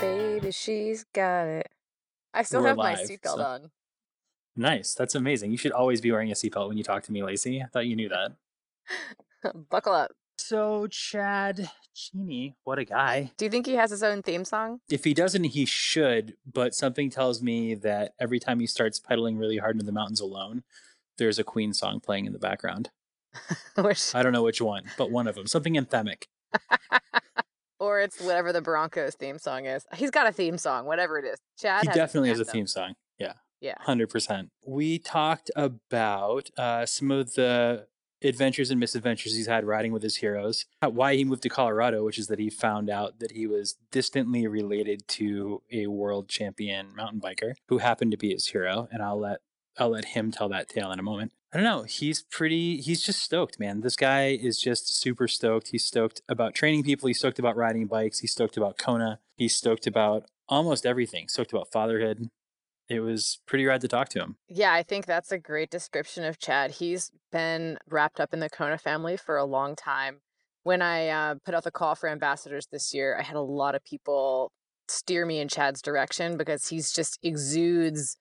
baby, she's got it. I still We're have my seatbelt so- on. Nice. That's amazing. You should always be wearing a seatbelt when you talk to me, Lacey. I thought you knew that. Buckle up. So, Chad Cheney, what a guy. Do you think he has his own theme song? If he doesn't, he should, but something tells me that every time he starts pedaling really hard into the mountains alone, there's a Queen song playing in the background. I don't know which one, but one of them. Something anthemic. or it's whatever the Broncos theme song is. He's got a theme song, whatever it is. Chad he definitely has a theme song. Yeah. Yeah. 100%. We talked about uh, some of the adventures and misadventures he's had riding with his heroes, why he moved to Colorado, which is that he found out that he was distantly related to a world champion mountain biker who happened to be his hero. And I'll let I'll let him tell that tale in a moment. I don't know. He's pretty, he's just stoked, man. This guy is just super stoked. He's stoked about training people. He's stoked about riding bikes. He's stoked about Kona. He's stoked about almost everything. Stoked about fatherhood. It was pretty rad to talk to him. Yeah, I think that's a great description of Chad. He's been wrapped up in the Kona family for a long time. When I uh, put out the call for ambassadors this year, I had a lot of people steer me in Chad's direction because he's just exudes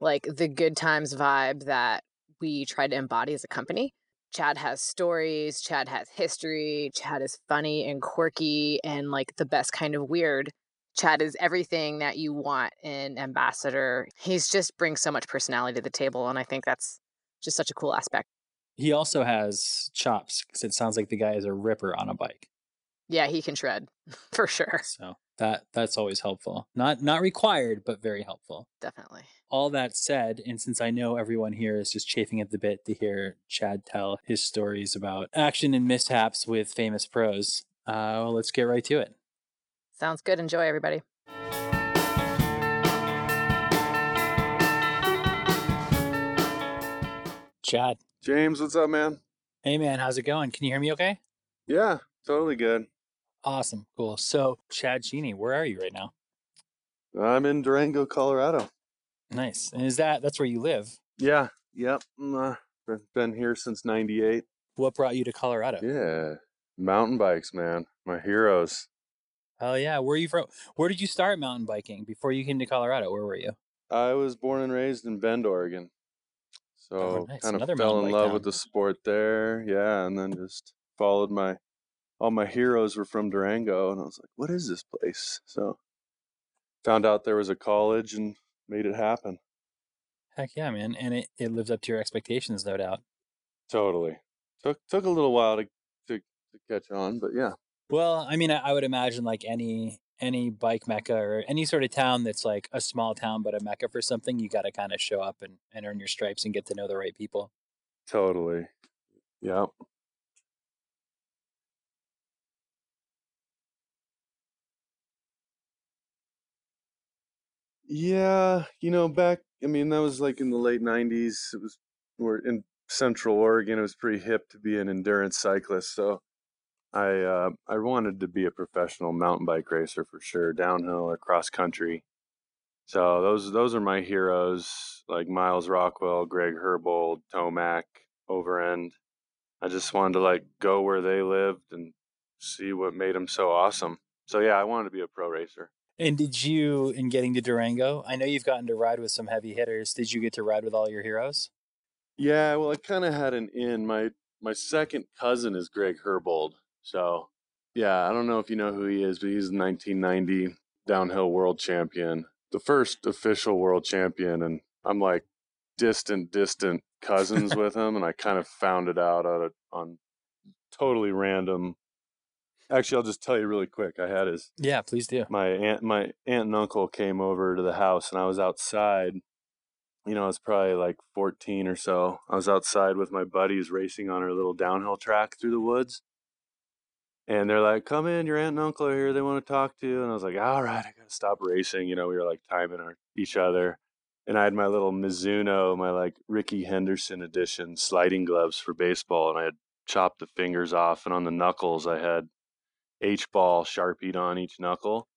like the good times vibe that we try to embody as a company. Chad has stories, Chad has history, Chad is funny and quirky and like the best kind of weird. Chad is everything that you want in ambassador. He's just brings so much personality to the table, and I think that's just such a cool aspect. He also has chops because it sounds like the guy is a ripper on a bike. Yeah, he can shred for sure, So that that's always helpful. Not not required, but very helpful. definitely. All that said, and since I know everyone here is just chafing at the bit to hear Chad tell his stories about action and mishaps with famous pros, uh, well, let's get right to it. Sounds good. Enjoy, everybody. Chad, James, what's up, man? hey man, how's it going? Can you hear me okay? Yeah, totally good. Awesome, cool. So, Chad Cheney, where are you right now? I'm in Durango, Colorado. Nice. And is that that's where you live? Yeah, yep. mm, uh, been- been here since '98. What brought you to Colorado? Yeah, mountain bikes, man. My heroes. Oh yeah, where are you from? Where did you start mountain biking before you came to Colorado? Where were you? I was born and raised in Bend, Oregon. So Oh, nice. kind of Another fell in love town. with the sport there. Yeah, and then just followed my all my heroes were from Durango, and I was like, "What is this place?" So found out there was a college and made it happen. Heck yeah, man! And it, it lives up to your expectations, no doubt. Totally. Took took a little while to to, to catch on, but yeah. Well, I mean, I, I would imagine like any any bike mecca or any sort of town that's like a small town but a mecca for something, you got to kind of show up and, and earn your stripes and get to know the right people. Totally. Yep. Yeah, you know, back, I mean, that was like in the late 90s. It was, we're in Central Oregon. It was pretty hip to be an endurance cyclist. So I, uh, I wanted to be a professional mountain bike racer for sure, downhill or cross country. So those, those are my heroes, like Miles Rockwell, Greg Herbold, Tomac, Overend. I just wanted to like go where they lived and see what made them so awesome. So yeah, I wanted to be a pro racer. And did you, in getting to Durango, I know you've gotten to ride with some heavy hitters. Did you get to ride with all your heroes? Yeah, well, I kind of had an in. My my second cousin is Greg Herbold. So yeah, I don't know if you know who he is, but he's the 1990 downhill world champion, the first official world champion, and I'm like distant, distant cousins with him, and I kind of found it out on, a, on totally random. Actually, I'll just tell you really quick. I had his Yeah, please do. my aunt my aunt and uncle came over to the house and I was outside. You know, I was probably like 14 or so. I was outside with my buddies racing on our little downhill track through the woods. And they're like, "Come in, your aunt and uncle are here. They want to talk to you." And I was like, "All right, I got to stop racing." You know, we were like timing our each other. And I had my little Mizuno, my like Rickey Henderson edition sliding gloves for baseball and I had chopped the fingers off and on the knuckles I had H ball sharpied on each knuckle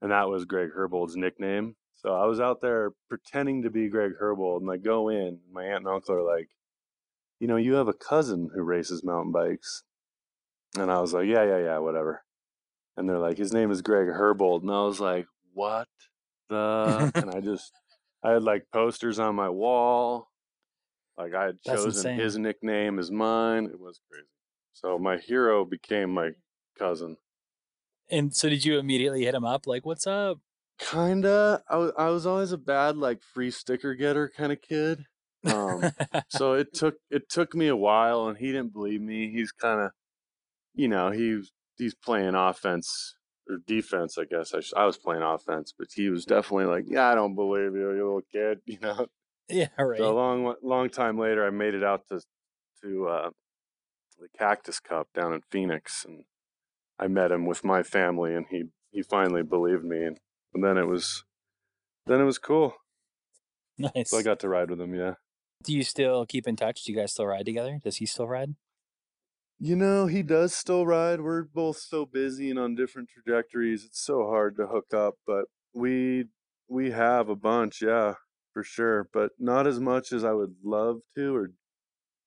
and that was Greg Herbold's nickname. So I was out there pretending to be Greg Herbold, and I go in. My aunt and uncle are like, "You know, you have a cousin who races mountain bikes," and I was like, "Yeah, yeah, yeah, whatever." And they're like, "His name is Greg Herbold," and I was like, what the? and I just, I had like posters on my wall. Like I had That's chosen insane. his nickname as mine. It was crazy. So my hero became my cousin. And so did you immediately hit him up like, "What's up?" Kinda. I was, I was always a bad like free sticker getter kind of kid. Um, so it took it took me a while, and he didn't believe me. He's kind of, you know, he's he's playing offense or defense, I guess. I, sh- I was playing offense, but he was definitely like, "Yeah, I don't believe you, you little kid," you know. yeah, right. So a long long time later, I made it out to to uh, the Cactus Cup down in Phoenix, and I met him with my family, and he he finally believed me, and, and then it was then it was cool. nice. So I got to ride with him. Yeah. Do you still keep in touch? Do you guys still ride together? Does he still ride? You know, he does still ride. We're both so busy and on different trajectories. It's so hard to hook up, but we we have a bunch, yeah, for sure, but not as much as I would love to or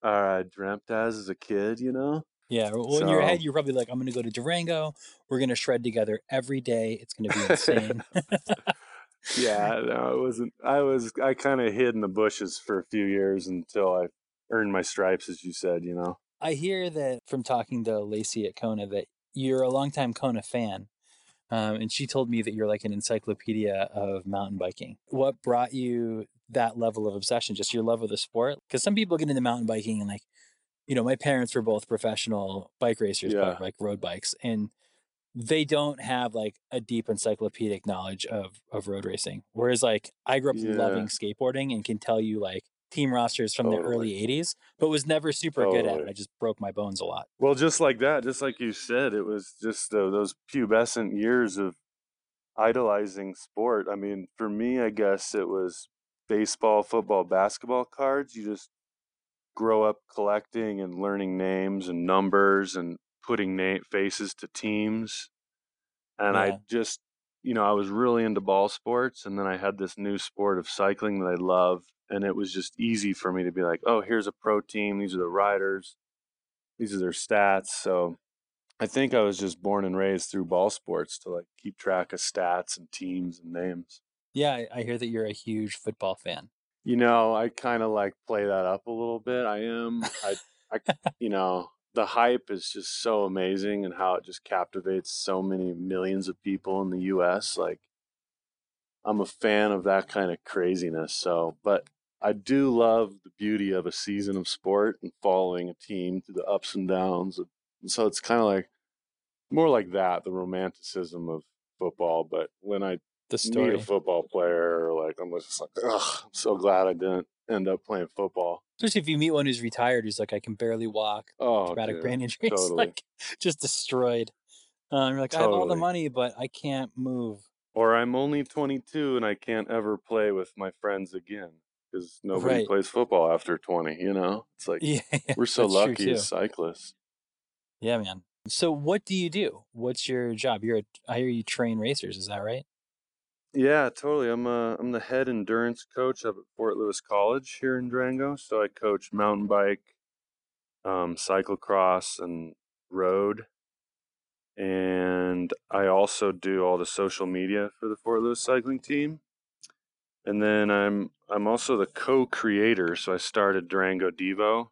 or I dreamt as as a kid, you know? Yeah. Well, in your head, you're probably like, "I'm going to go to Durango. We're going to shred together every day. It's going to be insane." yeah, no, it wasn't I was I kind of hid in the bushes for a few years until I earned my stripes as you said, you know. I hear that from talking to Lacey at Kona that you're a longtime Kona fan. Um, and she told me that you're like an encyclopedia of mountain biking. What brought you that level of obsession? Just your love of the sport? Because some people get into mountain biking and like, you know, my parents were both professional bike racers, Yeah. like road bikes, and they don't have like a deep encyclopedic knowledge of of road racing. Whereas like I grew up Yeah. loving skateboarding and can tell you like team rosters from the early 80s, but was never super good at it. I just broke my bones a lot. Well, just like that, just like you said, it was just uh, those pubescent years of idolizing sport. I mean, for me, I guess it was baseball, football, basketball cards. You just grow up collecting and learning names and numbers and putting na- faces to teams. And Yeah. I just, you know, I was really into ball sports. And then I had this new sport of cycling that I love. And it was just easy for me to be like, oh, here's a pro team. These are the riders, these are their stats. So I think I was just born and raised through ball sports to like keep track of stats and teams and names. Yeah, I hear that you're a huge football fan. You know, I kind of like play that up a little bit. I am. I, I, you know, the hype is just so amazing and how it just captivates so many millions of people in the U.S. Like, I'm a fan of that kind of craziness. So, but I do love the beauty of a season of sport and following a team through the ups and downs. And so it's kind of like more like that, the romanticism of football. But when I The story. a football player, like I'm just like, ugh, I'm so glad I didn't end up playing football. Especially if you meet one who's retired who's like, I can barely walk, Oh, traumatic dude, brain injuries, totally. like just destroyed. Um, you're like, I have all the money, but I can't move. Or I'm only 22 and I can't ever play with my friends again because nobody Right. plays football after 20. You know, it's like Yeah, we're so lucky as cyclists. Yeah, man. So what do you do? What's your job? You're a, I hear you train racers. Is that right? Yeah, totally. I'm uh, I'm the head endurance coach up at Fort Lewis College here in Durango. So I coach mountain bike, um, cyclocross, and road. And I also do all the social media for the Fort Lewis cycling team. And then I'm I'm also the co-creator. So I started Durango Devo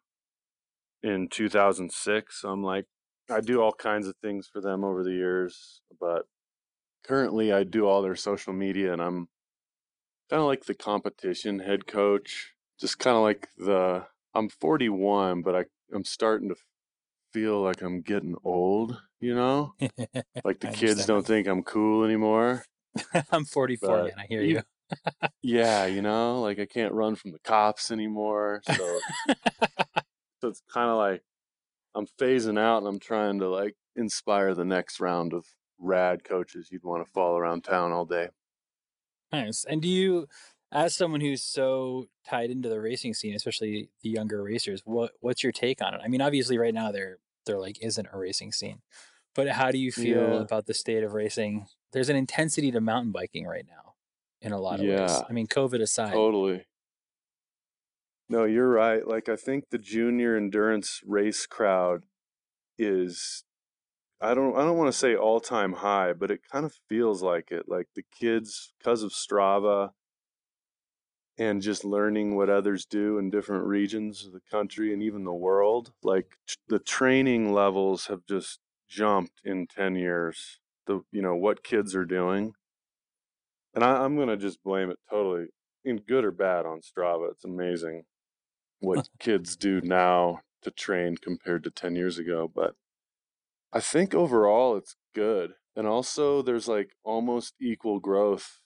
in 2006. So I'm like I do all kinds of things for them over the years, but currently I do all their social media and I'm kind of like the competition head coach, just kind of like the I'm 41, but I I'm starting to feel like I'm getting old, you know? Like the kids don't think I'm cool anymore. I'm 44, But man. I hear you- you. Yeah, you know, like I can't run from the cops anymore. So so it's kind of like I'm phasing out and I'm trying to like inspire the next round of rad coaches you'd want to follow around town all day. Nice. And do you, as someone who's so tied into the racing scene, especially the younger racers, what what's your take on it? I mean, obviously, right now there there like isn't a racing scene, but how do you feel Yeah. about the state of racing? There's an intensity to mountain biking right now, in a lot of ways. Yeah. I mean, COVID aside. Totally. No, you're right. Like I think the junior endurance race crowd is I don't I don't want to say all time high, but it kind of feels like it. Like the kids, because of Strava and just learning what others do in different regions of the country and even the world, like the training levels have just jumped in 10 years. The you know what kids are doing. And I, I'm gonna just blame it totally in good or bad on Strava. It's amazing what kids do now to train compared to 10 years ago. But I think overall it's good. And also there's like almost equal growth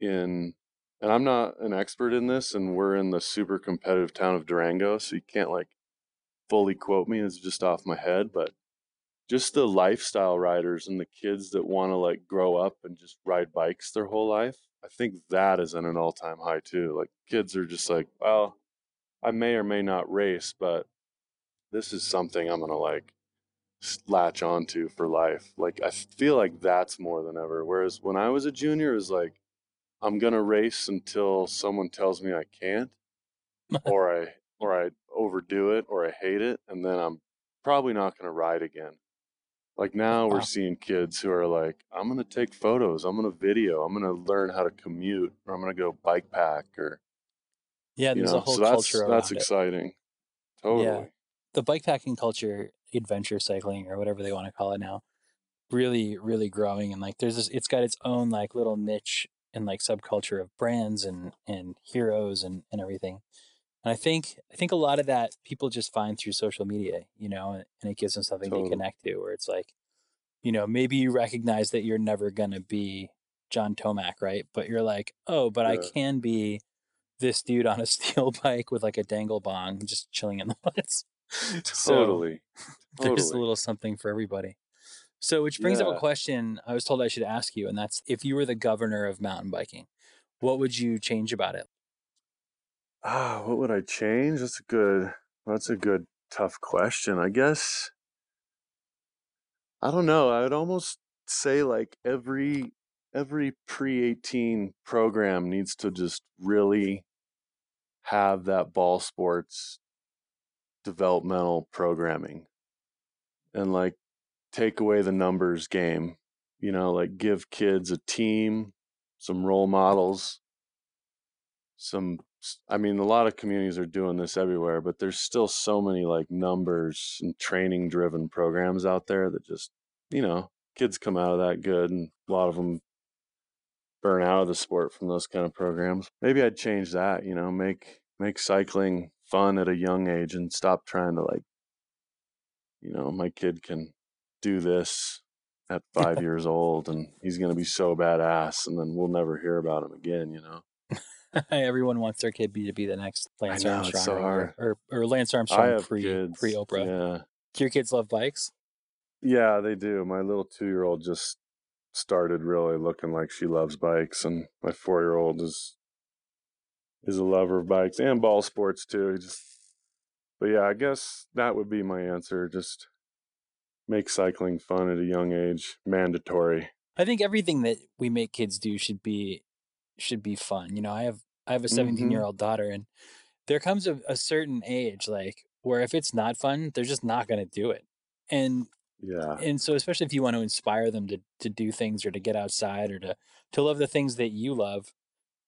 in and I'm not an expert in this and we're in the super competitive town of Durango, so you can't like fully quote me, it's just off my head, but just the lifestyle riders and the kids that want to like grow up and just ride bikes their whole life. I think that is at an all time high too. Like kids are just like, well, I may or may not race, but this is something I'm gonna like latch onto for life. Like I feel like that's more than ever. Whereas when I was a junior, it was like I'm gonna race until someone tells me I can't, or I or I overdo it, or I hate it, and then I'm probably not gonna ride again. Like now we're seeing kids who are like, I'm gonna take photos, I'm gonna video, I'm gonna learn how to commute, or I'm gonna go bike pack, or yeah, you there's know. a whole So that's culture that's it. exciting. Totally. Yeah, the bikepacking culture, adventure cycling, or whatever they want to call it now, really, really growing. And like, there's this, it's got its own like little niche and like subculture of brands and and heroes and and everything. And I think I think a lot of that people just find through social media, you know, and, and it gives them something to connect to. Where it's like, you know, maybe you recognize that you're never gonna be John Tomac, right? But you're like, oh, but I can be this dude on a steel bike with like a dangle bong, just chilling in the woods. So Totally. there's a little something for everybody. So, which brings up a question I was told I should ask you, and that's if you were the governor of mountain biking, what would you change about it? Ah, what would I change? That's a good that's a good tough question. I guess I don't know. I would almost say like every every pre-18 program needs to just really have that ball sports developmental programming and like take away the numbers game. You know, like give kids a team, some role models, some I mean a lot of communities are doing this everywhere, but there's still so many like numbers and training driven programs out there that just, you know, kids come out of that good and a lot of them burn out of the sport from those kind of programs. Maybe I'd change that, you know, make make cycling fun at a young age and stop trying to like you know, my kid can do this at 5 years old and he's going to be so badass and then we'll never hear about him again, you know. Everyone wants their kid be to be the next Lance know, Armstrong so or, or or Lance Armstrong pre kids. pre Oprah. Yeah. Do your kids love bikes? Yeah, they do. My little two year old just started really looking like she loves bikes, and my four year old is is a lover of bikes and ball sports too. He just, but yeah, I guess that would be my answer. Just make cycling fun at a young age, mandatory. I think everything that we make kids do should be should be fun. You know, I have I have a 17 mm-hmm. year old daughter, and there comes a, a certain age like where if it's not fun, they're just not going to do it. And Yeah, and so especially if you want to inspire them to to do things or to get outside or to to love the things that you love,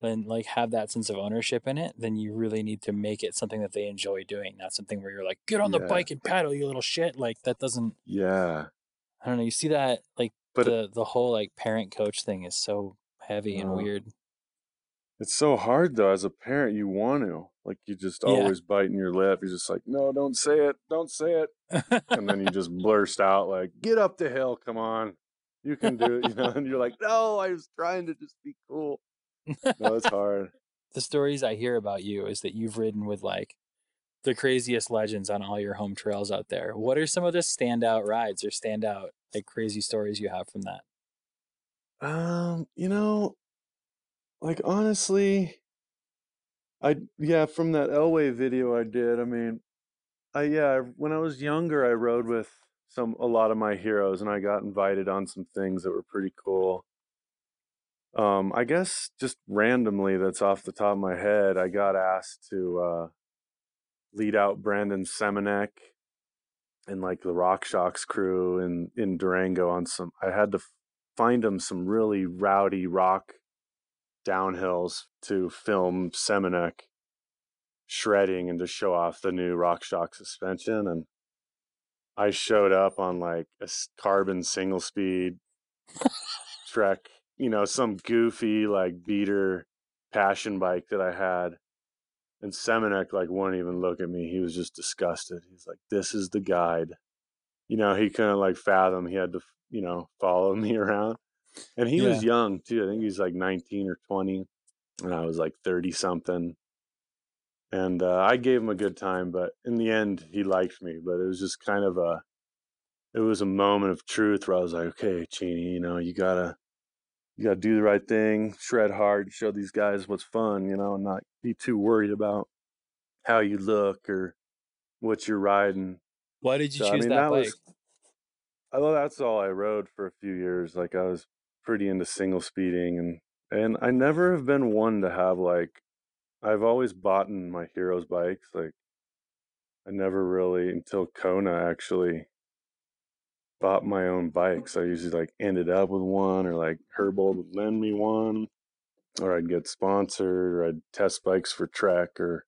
then like have that sense of ownership in it. Then you really need to make it something that they enjoy doing, not something where you're like, get on the bike and paddle, you little shit. Like that doesn't. yeah. I don't know. You see that like But the the whole like parent coach thing is so heavy and Uh, weird. it's so hard though. As a parent, you want to like you just Yeah. always biting your lip. You're just like, no, don't say it, don't say it. and then you just blurst out like, "Get up the hill, come on, you can do it," you know. And you're like, "No, I was trying to just be cool." No, it's hard. the stories I hear about you is that you've ridden with like the craziest legends on all your home trails out there. What are some of the standout rides or standout like crazy stories you have from that? Um, you know, like honestly, I yeah, from that Elway video I did. I mean, I yeah, when I was younger, I rode with some a lot of my heroes, and I got invited on some things that were pretty cool. Um, I guess just randomly, that's off the top of my head. I got asked to uh, lead out Brandon Semenuk and like the RockShox crew in in Durango on some. I had to find them some really rowdy rock downhills to film Semenuk shredding and to show off the new RockShox suspension and I showed up on like a carbon single speed trek, you know, some goofy like beater passion bike that I had. And Semenuk like wouldn't even look at me. He was just disgusted. He's like, "This is the guide." You know, he couldn't like fathom. He had to, you know, follow me around. And he yeah. was young too. I think he's like 19 or 20, and I was like 30 something. And uh, I gave him a good time, but in the end, he liked me. But it was just kind of a, it was a moment of truth where I was like, okay, Cheney, you know, you gotta, you gotta do the right thing, shred hard, show these guys what's fun, you know, and not be too worried about how you look or what you're riding. Why did you so, choose I mean, that, that bike? Was, that's all I rode for a few years. Like I was pretty into single speeding and and I never have been one to have like I've always bought in my heroes bikes. Like I never really until Kona actually bought my own bikes. I usually like ended up with one or like Herbold would lend me one or I'd get sponsored or I'd test bikes for Trek or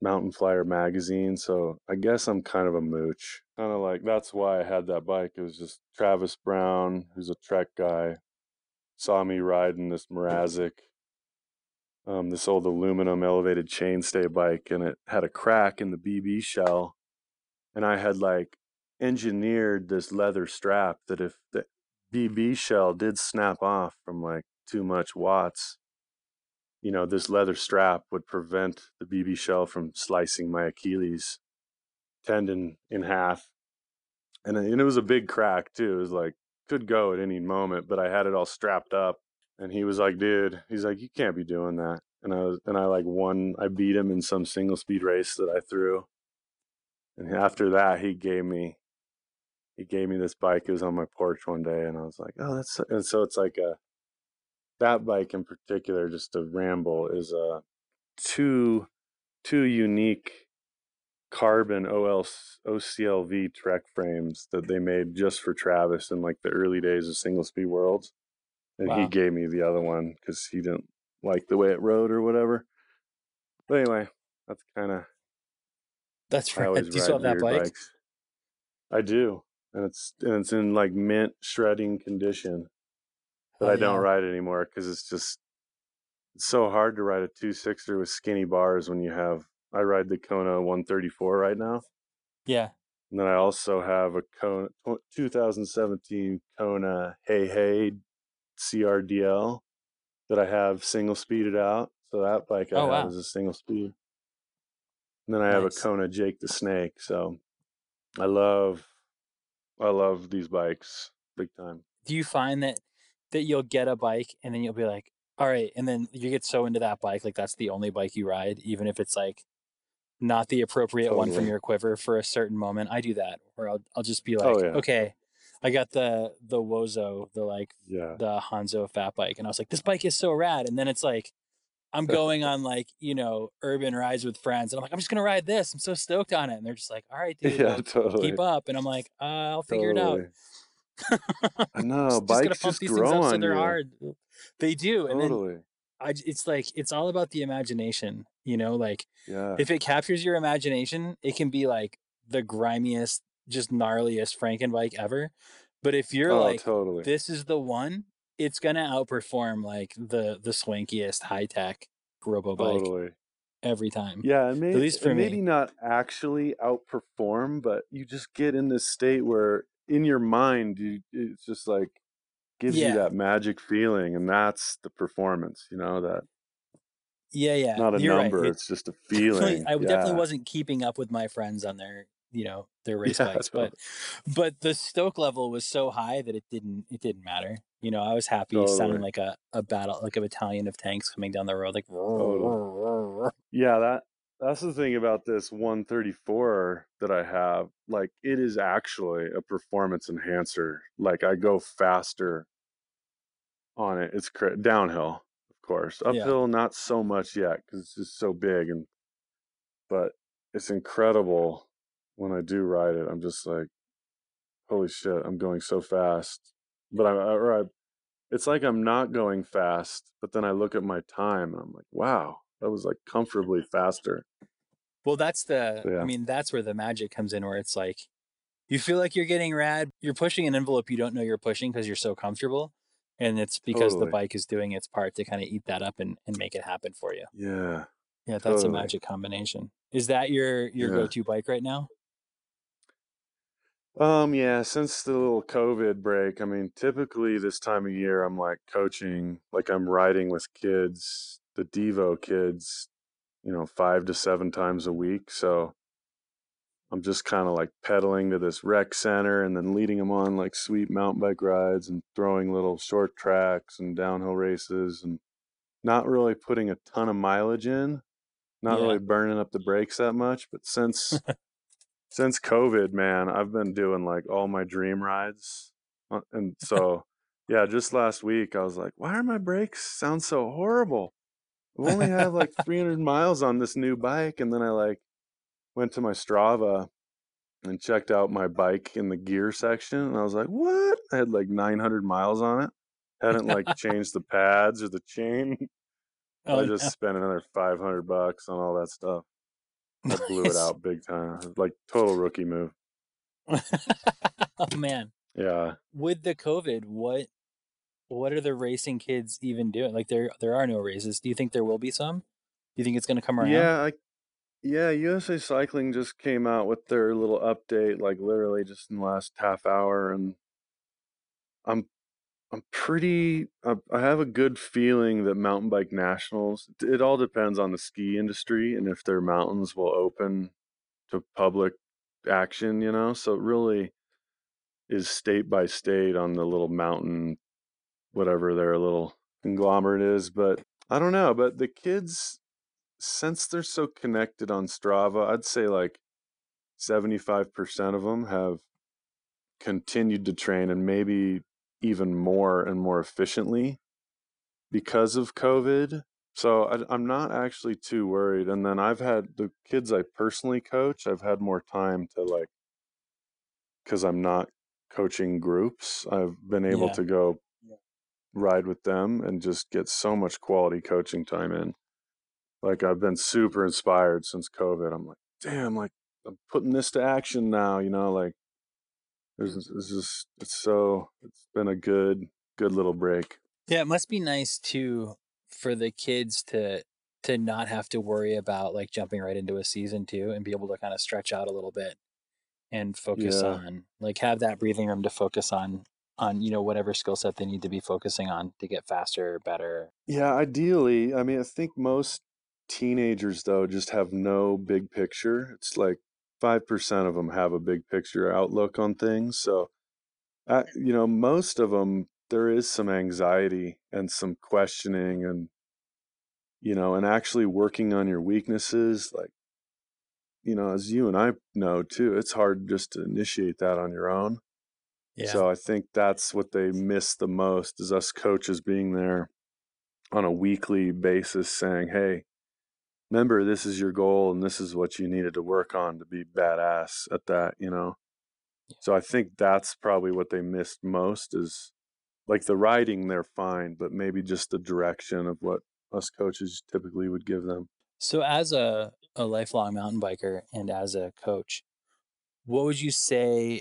Mountain Flyer magazine. So I guess I'm kind of a mooch. Kind of like that's why I had that bike. It was just Travis Brown, who's a Trek guy, saw me riding this Mrazek um, this old aluminum elevated chainstay bike, and it had a crack in the BB shell. And I had like engineered this leather strap that if the BB shell did snap off from like too much watts, you know, this leather strap would prevent the BB shell from slicing my Achilles tendon in half. And, uh, and it was a big crack too. It was like, could go at any moment, but I had it all strapped up and he was like, dude, he's like, you can't be doing that. And I was, and I like won, I beat him in some single speed race that I threw. And after that, he gave me, he gave me this bike. It was on my porch one day, and I was like, oh, that's, and so it's like a, that bike in particular, just a ramble, is a two, two unique carbon OL, OCLV Trek frames that they made just for Travis in like the early days of single speed worlds and wow. he gave me the other one because he didn't like the way it rode or whatever. But anyway, that's kind of that's right. Do you still have that bike? Bikes. I do, and it's and it's in like mint shredding condition. But oh, I don't yeah. ride anymore because it's just it's so hard to ride a two sixer with skinny bars when you have. I ride the Kona 134 right now. Yeah. And then I also have a Kona 2017 Kona Hei Hei CRDL that I have single speeded out. So that bike I oh, have wow. is a single speed. And then I nice. have a Kona Jake the Snake. So I love I love these bikes big time. Do you find that that you'll get a bike and then you'll be like, all right, and then you get so into that bike, like that's the only bike you ride, even if it's like not the appropriate totally. one from your quiver for a certain moment. I do that, where I'll I'll just be oh, like, oh, yeah. okay, I got the the Wozo, the like yeah. the Honzo fat bike, and I was like, this bike is so rad. And then it's like, I'm going on like you know urban rides with friends, and I'm like, I'm just gonna ride this. I'm so stoked on it, and they're just like, all right, dude, yeah, totally. keep up. And I'm like, uh, I'll figure totally. it out. I know bikes just, just grow on so they're you. hard. They do, and totally. then I, it's like it's all about the imagination. You know, like yeah. if it captures your imagination, it can be like the grimiest just gnarliest Franken bike ever. But if you're oh, like, totally. this is the one, it's gonna outperform like the the swankiest high tech robo bike totally. every time. Yeah, and maybe, at least for maybe not actually outperform, but you just get in this state where in your mind you it's just like gives yeah. you that magic feeling, and that's the performance. You know that. Yeah, yeah. Not a You're number; right. it's just a feeling. I yeah. definitely wasn't keeping up with my friends on their you know their race yeah, bikes totally. but but the stoke level was so high that it didn't it didn't matter you know i was happy totally. sounding like a, a battle like a battalion of tanks coming down the road like totally. yeah that that's the thing about this 134 that i have like it is actually a performance enhancer like i go faster on it it's cr- downhill of course uphill yeah. not so much yet because it's just so big and but it's incredible when I do ride it, I'm just like, holy shit, I'm going so fast. But I, or I, it's like I'm not going fast, but then I look at my time and I'm like, wow, that was like comfortably faster. Well, that's the, Yeah. I mean, that's where the magic comes in, where it's like you feel like you're getting rad. You're pushing an envelope you don't know you're pushing because you're so comfortable. And it's because Totally. the bike is doing its part to kind of eat that up and, and make it happen for you. Yeah. Yeah, that's Totally. a magic combination. Is that your your Yeah. go-to bike right now? Um, yeah, since the little COVID break, I mean, typically this time of year, I'm like coaching, like I'm riding with kids, the Devo kids, you know, five to seven times a week. So I'm just kind of like pedaling to this rec center and then leading them on like sweet mountain bike rides and throwing little short tracks and downhill races and not really putting a ton of mileage in, not Yeah. really burning up the brakes that much. But since since COVID, man, I've been doing like all my dream rides. Uh, And so, yeah, just last week I was like, why are my brakes sound so horrible? I only have like 300 miles on this new bike. And then I like went to my Strava and checked out my bike in the gear section. And I was like, what? I had like 900 miles on it. Hadn't like changed the pads or the chain. Oh, I just spent another 500 bucks on all that stuff. I blew it out big time. Like total rookie move. oh man. Yeah. With the COVID, what what are the racing kids even doing? Like there there are no races. Do you think there will be some? Do you think it's gonna come around? Yeah, I, yeah, USA Cycling just came out with their little update, like literally just in the last half hour, and I'm I'm pretty I, have a good feeling that mountain bike nationals. It all depends on the ski industry and if their mountains will open to public action, you know. So it really is state by state on the little mountain, whatever their little conglomerate is. But I don't know. But the kids, since they're so connected on Strava, I'd say like 75% of them have continued to train and maybe even more and more efficiently because of COVID. So I, I'm not actually too worried. And then I've had the kids I personally coach, I've had more time to like, because I'm not coaching groups, I've been able Yeah. to go ride with them and just get so much quality coaching time in. Like I've been super inspired since COVID. I'm like, damn, like I'm putting this to action now, you know, like there's it's just it's so it's been a good good little break. Yeah, it must be nice too for the kids to to not have to worry about like jumping right into a season too and be able to kind of stretch out a little bit and focus Yeah. on like have that breathing room to focus on on you know whatever skill set they need to be focusing on to get faster, better. Yeah, ideally, I mean, I think most teenagers though just have no big picture. It's like 5% of them have a big picture outlook on things. So, uh, you know, most of them there is some anxiety and some questioning and you know, and actually working on your weaknesses like you know, as you and I know too, it's hard just to initiate that on your own. Yeah. So I think that's what they miss the most is us coaches being there on a weekly basis saying, Hey, remember this is your goal and this is what you needed to work on to be badass at that, you know? So I think that's probably what they missed most is like the writing they're fine, but maybe just the direction of what us coaches typically would give them. So as a a lifelong mountain biker and as a coach, what would you say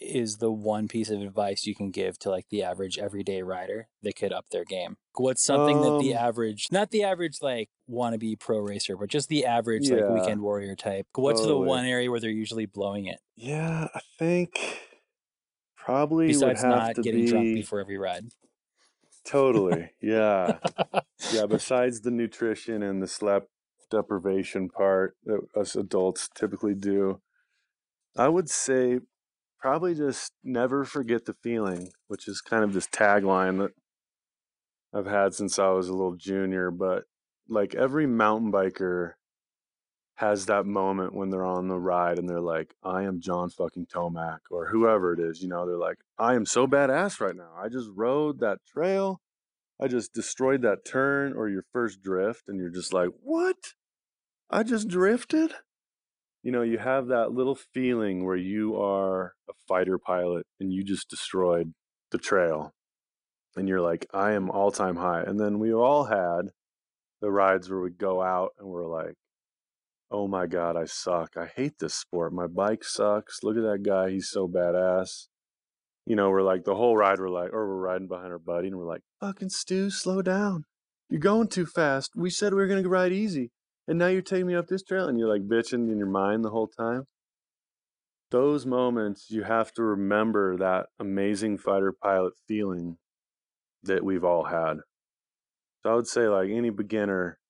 is the one piece of advice you can give to like the average everyday rider that could up their game? What's something that the Um, average, not the average like wannabe pro racer, but just the average like weekend warrior type. What's the one area where they're usually blowing it Yeah, I think probably besides not getting be drunk before every ride? totally. Yeah. yeah, besides the nutrition and the sleep deprivation part that us adults typically do, I would say probably just never forget the feeling, which is kind of this tagline that I've had since I was a little junior. But like every mountain biker has that moment when they're on the ride and they're like, I am John fucking Tomac or whoever it is, you know, they're like, I am so badass right now. I just rode that trail. I just destroyed that turn or your first drift and you're just like, what? I just drifted? You know, you have that little feeling where you are a fighter pilot and you just destroyed the trail. And you're like, I am all time high. And then we all had the rides where we go out and we're like, oh my God, I suck. I hate this sport. My bike sucks. Look at that guy. He's so badass. You know, we're like, the whole ride, we're like, or we're riding behind our buddy and we're like, fucking Stu, slow down. You're going too fast. We said we were going to ride easy. And now you're taking me up this trail and you're like bitching in your mind the whole time. Those moments, you have to remember that amazing fighter pilot feeling that we've all had. So I would say, like any beginner,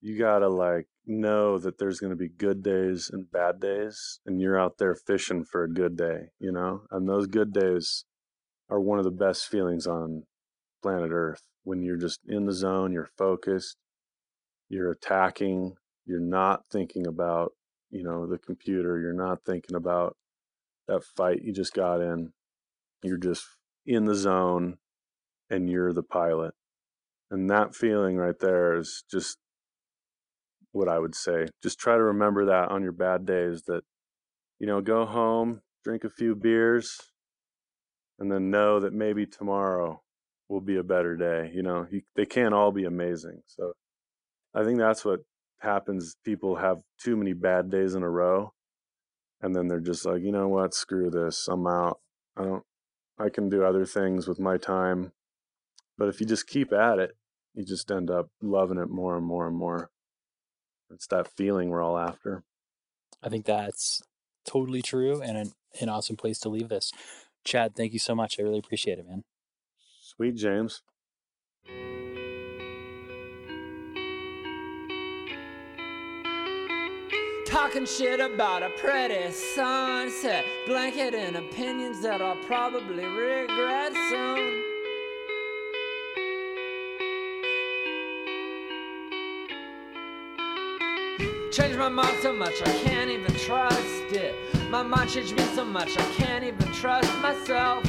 you gotta like know that there's gonna be good days and bad days, and you're out there fishing for a good day, you know. And those good days are one of the best feelings on planet Earth when you're just in the zone, you're focused, you're attacking, you're not thinking about, you know, the computer, you're not thinking about that fight you just got in. You're just in the zone and you're the pilot. And that feeling right there is just what I would say. Just try to remember that on your bad days that, you know, go home, drink a few beers, and then know that maybe tomorrow will be a better day. You know, you, they can't all be amazing. So I think that's what happens. People have too many bad days in a row. And then they're just like, you know what? Screw this. I'm out. I don't, I can do other things with my time. But if you just keep at it, you just end up loving it more and more and more. It's that feeling we're all after. I think that's totally true and an, an awesome place to leave this. Chad, thank you so much. I really appreciate it, man. Sweet, James. Talking shit about a pretty sunset, blanketing opinions that I'll probably regret soon. Changed my mind so much I can't even trust it. My mind changed me so much I can't even trust myself.